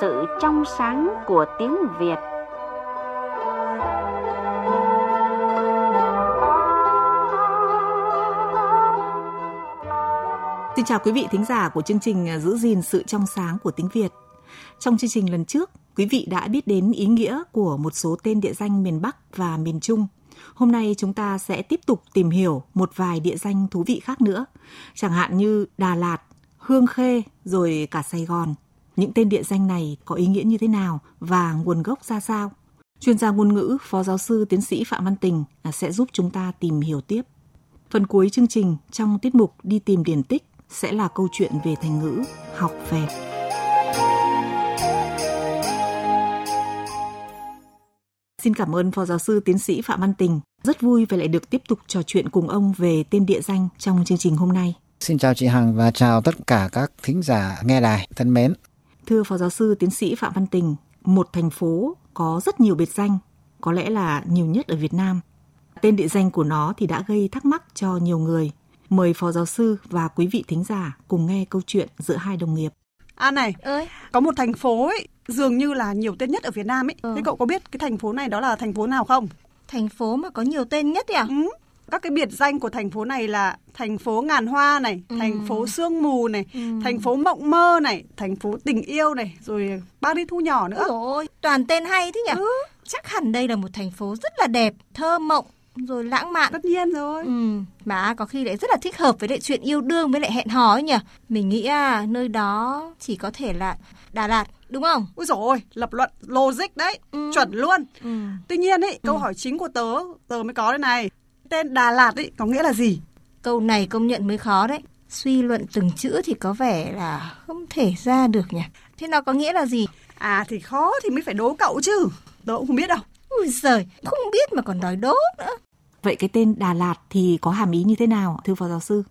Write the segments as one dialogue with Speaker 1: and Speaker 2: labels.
Speaker 1: sự trong sáng của tiếng Việt.
Speaker 2: Xin chào quý vị thính giả của chương trình à, Giữ gìn sự trong sáng của tiếng Việt. Trong chương trình lần trước, quý vị đã biết đến ý nghĩa của một số tên địa danh miền Bắc và miền Trung. Hôm nay chúng ta sẽ tiếp tục tìm hiểu một vài địa danh thú vị khác nữa, chẳng hạn như Đà Lạt, Hương Khê rồi cả Sài Gòn. Những tên địa danh này có ý nghĩa như thế nào và nguồn gốc ra sao? Chuyên gia ngôn ngữ, Phó giáo sư tiến sĩ Phạm Văn Tình à, sẽ giúp chúng ta tìm hiểu tiếp. Phần cuối chương trình trong tiết mục đi tìm điển tích sẽ là câu chuyện về thành ngữ học về. Xin cảm ơn Phó Giáo sư Tiến sĩ Phạm Văn Tình. Rất vui và lại được tiếp tục trò chuyện cùng ông về tên địa danh trong chương trình hôm nay.
Speaker 3: Xin chào chị Hằng và chào tất cả các thính giả nghe đài thân mến.
Speaker 2: Thưa Phó Giáo sư Tiến sĩ Phạm Văn Tình, một thành phố có rất nhiều biệt danh, có lẽ là nhiều nhất ở Việt Nam. Tên địa danh của nó thì đã gây thắc mắc cho nhiều người. Mời Phó Giáo sư và quý vị thính giả cùng nghe câu chuyện giữa hai đồng nghiệp.
Speaker 4: À này, ơi, có một thành phố ấy, dường như là nhiều tên nhất ở Việt Nam ấy. Ừ. Thế cậu có biết cái thành phố này đó là thành phố nào không?
Speaker 5: Thành phố mà có nhiều tên nhất à?
Speaker 4: Ừ. Các cái biệt danh của thành phố này là thành phố ngàn hoa này, ừ. thành phố sương mù này, ừ. thành phố mộng mơ này, thành phố tình yêu này, rồi bao đi thu nhỏ nữa.
Speaker 5: Ôi, toàn tên hay thế nhỉ? Ừ. Chắc hẳn đây là một thành phố rất là đẹp, thơ mộng, rồi lãng mạn.
Speaker 4: Tất nhiên rồi.
Speaker 5: Ừ, mà có khi lại rất là thích hợp với lại chuyện yêu đương với lại hẹn hò ấy nhỉ. Mình nghĩ à, nơi đó chỉ có thể là Đà Lạt, đúng không?
Speaker 4: Ôi rồi lập luận logic đấy, ừ. chuẩn luôn. Ừ. Tuy nhiên ấy, câu ừ. hỏi chính của tớ, tớ mới có đây này. Tên Đà Lạt ấy có nghĩa là gì?
Speaker 5: Câu này công nhận mới khó đấy. Suy luận từng chữ thì có vẻ là không thể ra được nhỉ. Thế nó có nghĩa là gì?
Speaker 4: À thì khó thì mới phải đố cậu chứ. Tớ cũng không biết đâu.
Speaker 5: Ui giời, không biết mà còn đòi đố nữa.
Speaker 2: Vậy cái tên Đà Lạt thì có hàm ý như thế nào, thưa Phó Giáo sư?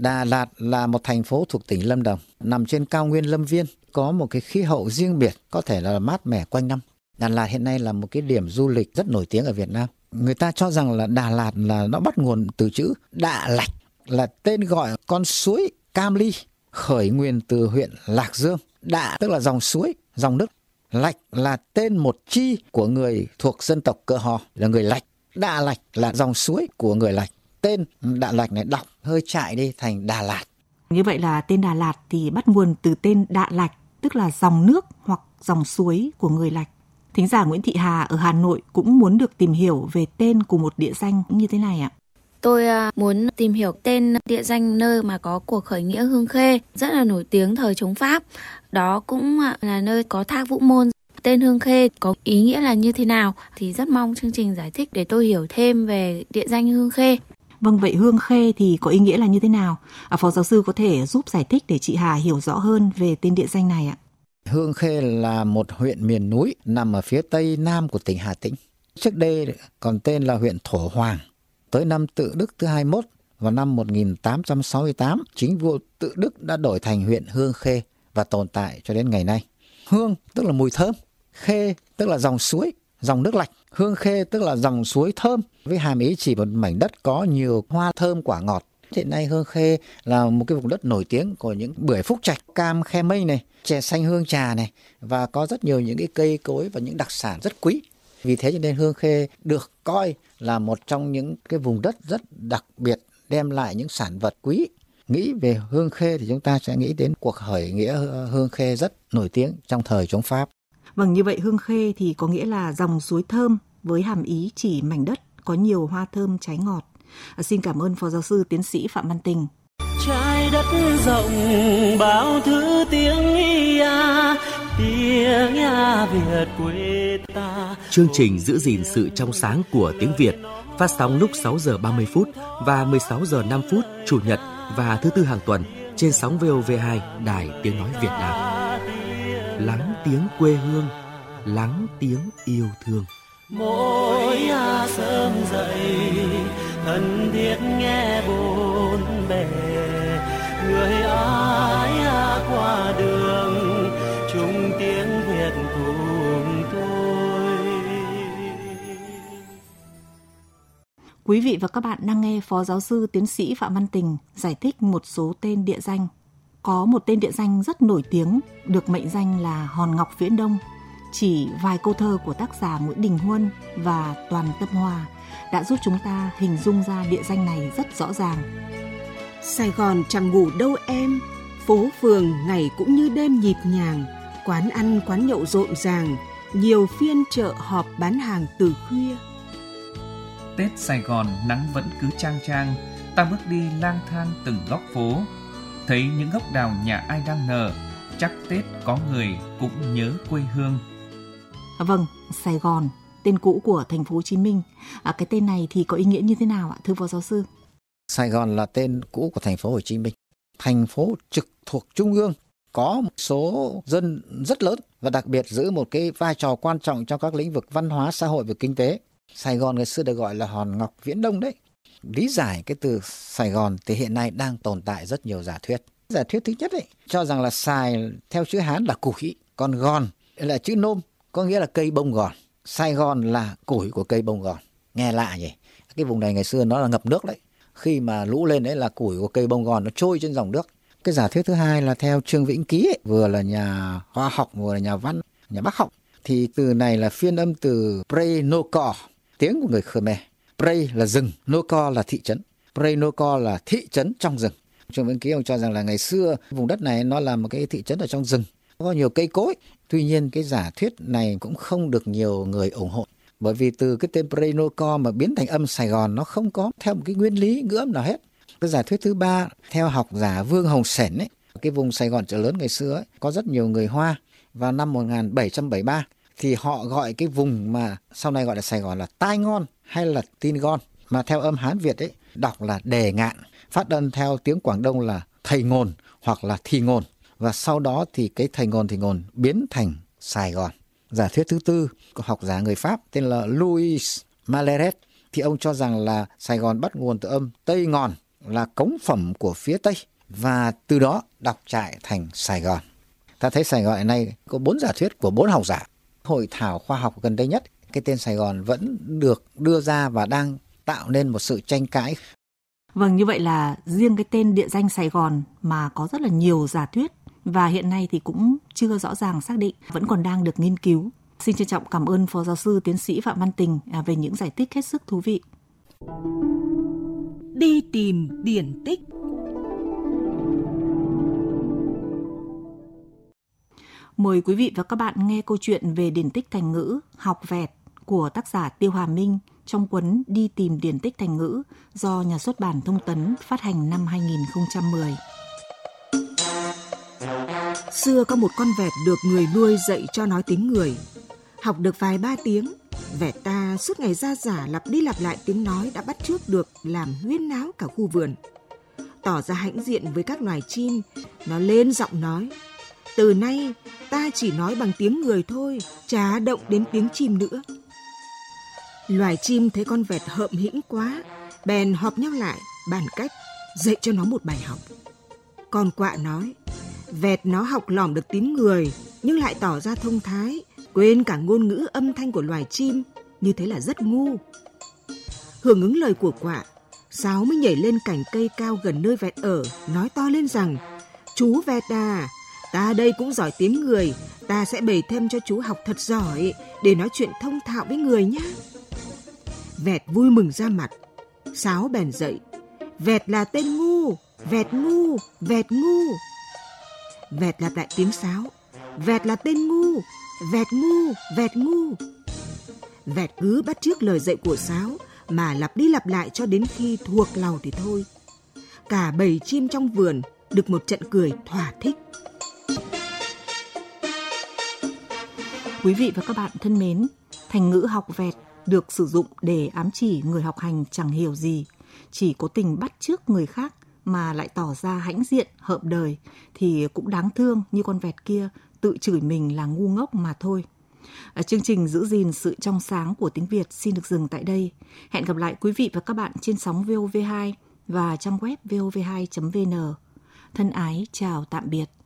Speaker 3: Đà Lạt là một thành phố thuộc tỉnh Lâm Đồng, nằm trên cao nguyên Lâm Viên, có một cái khí hậu riêng biệt, có thể là mát mẻ quanh năm. Đà Lạt hiện nay là một cái điểm du lịch rất nổi tiếng ở Việt Nam. Người ta cho rằng là Đà Lạt là nó bắt nguồn từ chữ Đạ Lạch, là tên gọi con suối Cam Ly, khởi nguyên từ huyện Lạc Dương. Đạ tức là dòng suối, dòng nước. Lạch là tên một chi của người thuộc dân tộc Cơ Hò, là người Lạch. Đà Lạch là dòng suối của người Lạch. Tên Đà Lạch này đọc hơi chạy đi thành Đà Lạt.
Speaker 2: Như vậy là tên Đà Lạt thì bắt nguồn từ tên Đạ Lạch, tức là dòng nước hoặc dòng suối của người Lạch. Thính giả Nguyễn Thị Hà ở Hà Nội cũng muốn được tìm hiểu về tên của một địa danh như thế này ạ.
Speaker 6: Tôi à, muốn tìm hiểu tên địa danh nơi mà có cuộc khởi nghĩa Hương Khê rất là nổi tiếng thời chống Pháp. Đó cũng à, là nơi có thác Vũ Môn. Tên Hương Khê có ý nghĩa là như thế nào thì rất mong chương trình giải thích để tôi hiểu thêm về địa danh Hương Khê.
Speaker 2: Vâng vậy Hương Khê thì có ý nghĩa là như thế nào? À, Phó giáo sư có thể giúp giải thích để chị Hà hiểu rõ hơn về tên địa danh này ạ.
Speaker 3: Hương Khê là một huyện miền núi nằm ở phía tây nam của tỉnh Hà Tĩnh. Trước đây còn tên là huyện Thổ Hoàng. Tới năm Tự Đức thứ 21 vào năm 1868, chính vua Tự Đức đã đổi thành huyện Hương Khê và tồn tại cho đến ngày nay. Hương tức là mùi thơm, khê tức là dòng suối, dòng nước lạnh. Hương khê tức là dòng suối thơm với hàm ý chỉ một mảnh đất có nhiều hoa thơm quả ngọt. Hiện nay Hương Khê là một cái vùng đất nổi tiếng của những bưởi phúc trạch, cam khe mây này, chè xanh hương trà này và có rất nhiều những cái cây cối và những đặc sản rất quý. Vì thế cho nên Hương Khê được coi là một trong những cái vùng đất rất đặc biệt đem lại những sản vật quý. Nghĩ về Hương Khê thì chúng ta sẽ nghĩ đến cuộc khởi nghĩa Hương Khê rất nổi tiếng trong thời chống Pháp.
Speaker 2: Vâng, như vậy Hương Khê thì có nghĩa là dòng suối thơm với hàm ý chỉ mảnh đất có nhiều hoa thơm trái ngọt. À, xin cảm ơn Phó Giáo sư Tiến sĩ Phạm Văn Tình.
Speaker 7: Trái đất rộng bao thứ tiếng ia, tiếng ia Việt quê ta.
Speaker 8: Chương trình giữ gìn sự trong sáng của tiếng Việt phát sóng lúc 6 giờ 30 phút và 16 giờ 5 phút chủ nhật và thứ tư hàng tuần trên sóng VOV2 Đài Tiếng Nói Việt Nam lắng tiếng quê hương lắng tiếng yêu thương
Speaker 7: mỗi sớm dậy thân thiết nghe bốn bề. Người ai à, qua đường, chung tiếng việt cùng tôi.
Speaker 2: Quý vị và các bạn đang nghe Phó Giáo sư Tiến sĩ Phạm Văn Tình giải thích một số tên địa danh. Có một tên địa danh rất nổi tiếng, được mệnh danh là Hòn Ngọc Viễn Đông. Chỉ vài câu thơ của tác giả Nguyễn Đình Huân và Toàn Tâm Hòa đã giúp chúng ta hình dung ra địa danh này rất rõ ràng.
Speaker 9: Sài Gòn chẳng ngủ đâu em, phố phường ngày cũng như đêm nhịp nhàng, quán ăn quán nhậu rộn ràng, nhiều phiên chợ họp bán hàng từ khuya.
Speaker 10: Tết Sài Gòn nắng vẫn cứ trang trang, ta bước đi lang thang từng góc phố, thấy những gốc đào nhà ai đang nở, chắc Tết có người cũng nhớ quê hương.
Speaker 2: À, vâng, Sài Gòn, tên cũ của thành phố Hồ Chí Minh. À, cái tên này thì có ý nghĩa như thế nào ạ, thưa phó giáo sư?
Speaker 3: Sài Gòn là tên cũ của thành phố Hồ Chí Minh. Thành phố trực thuộc trung ương có một số dân rất lớn và đặc biệt giữ một cái vai trò quan trọng trong các lĩnh vực văn hóa, xã hội và kinh tế. Sài Gòn ngày xưa được gọi là hòn ngọc viễn đông đấy. Lý giải cái từ Sài Gòn thì hiện nay đang tồn tại rất nhiều giả thuyết. Giả thuyết thứ nhất ấy, cho rằng là Sài theo chữ Hán là củ củi, còn Gòn là chữ nôm, có nghĩa là cây bông gòn. Sài Gòn là củi của cây bông gòn. Nghe lạ nhỉ? Cái vùng này ngày xưa nó là ngập nước đấy. Khi mà lũ lên đấy là củi của cây bông gòn nó trôi trên dòng nước. Cái giả thuyết thứ hai là theo Trương Vĩnh Ký ấy, vừa là nhà khoa học vừa là nhà văn, nhà bác học thì từ này là phiên âm từ Prenoko, tiếng của người Khmer. Pre là rừng, Noko là thị trấn. Prenoko là thị trấn trong rừng. Trương Vĩnh Ký ông cho rằng là ngày xưa vùng đất này nó là một cái thị trấn ở trong rừng, có nhiều cây cối. Tuy nhiên cái giả thuyết này cũng không được nhiều người ủng hộ. Bởi vì từ cái tên Prenoco mà biến thành âm Sài Gòn nó không có theo một cái nguyên lý ngữ âm nào hết. Cái giả thuyết thứ ba theo học giả Vương Hồng Sển ấy, cái vùng Sài Gòn chợ lớn ngày xưa ấy, có rất nhiều người Hoa vào năm 1773 thì họ gọi cái vùng mà sau này gọi là Sài Gòn là tai ngon hay là tin gon mà theo âm Hán Việt ấy đọc là đề ngạn phát âm theo tiếng Quảng Đông là thầy ngôn hoặc là thi ngôn và sau đó thì cái thành ngôn thì ngôn biến thành Sài Gòn. Giả thuyết thứ tư của học giả người Pháp tên là Louis Maleret thì ông cho rằng là Sài Gòn bắt nguồn từ âm Tây Ngòn là cống phẩm của phía Tây và từ đó đọc trại thành Sài Gòn. Ta thấy Sài Gòn hiện nay có bốn giả thuyết của bốn học giả. Hội thảo khoa học gần đây nhất, cái tên Sài Gòn vẫn được đưa ra và đang tạo nên một sự tranh cãi.
Speaker 2: Vâng, như vậy là riêng cái tên địa danh Sài Gòn mà có rất là nhiều giả thuyết và hiện nay thì cũng chưa rõ ràng xác định, vẫn còn đang được nghiên cứu. Xin trân trọng cảm ơn Phó Giáo sư Tiến sĩ Phạm Văn Tình à, về những giải thích hết sức thú vị.
Speaker 9: Đi tìm điển tích
Speaker 2: Mời quý vị và các bạn nghe câu chuyện về điển tích thành ngữ Học vẹt của tác giả Tiêu Hà Minh trong cuốn Đi tìm điển tích thành ngữ do nhà xuất bản Thông tấn phát hành năm 2010.
Speaker 9: Xưa có một con vẹt được người nuôi dạy cho nói tiếng người. Học được vài ba tiếng, vẹt ta suốt ngày ra giả lặp đi lặp lại tiếng nói đã bắt trước được làm huyên náo cả khu vườn. Tỏ ra hãnh diện với các loài chim, nó lên giọng nói. Từ nay, ta chỉ nói bằng tiếng người thôi, chả động đến tiếng chim nữa. Loài chim thấy con vẹt hợm hĩnh quá, bèn họp nhau lại, bàn cách, dạy cho nó một bài học. Con quạ nói, vẹt nó học lỏm được tiếng người, nhưng lại tỏ ra thông thái, quên cả ngôn ngữ âm thanh của loài chim, như thế là rất ngu. Hưởng ứng lời của quạ, Sáo mới nhảy lên cành cây cao gần nơi vẹt ở, nói to lên rằng, Chú vẹt à, ta đây cũng giỏi tiếng người, ta sẽ bày thêm cho chú học thật giỏi để nói chuyện thông thạo với người nhé. Vẹt vui mừng ra mặt, Sáo bèn dậy, Vẹt là tên ngu, vẹt ngu, vẹt ngu. Vẹt lặp lại tiếng sáo, vẹt là tên ngu, vẹt ngu, vẹt ngu. Vẹt cứ bắt trước lời dạy của sáo mà lặp đi lặp lại cho đến khi thuộc lòng thì thôi. Cả bầy chim trong vườn được một trận cười thỏa thích.
Speaker 2: Quý vị và các bạn thân mến, thành ngữ học vẹt được sử dụng để ám chỉ người học hành chẳng hiểu gì, chỉ có tình bắt chước người khác mà lại tỏ ra hãnh diện, hợm đời thì cũng đáng thương như con vẹt kia tự chửi mình là ngu ngốc mà thôi. Ở chương trình giữ gìn sự trong sáng của tiếng Việt xin được dừng tại đây. Hẹn gặp lại quý vị và các bạn trên sóng VOV2 và trang web vov2.vn. Thân ái chào tạm biệt.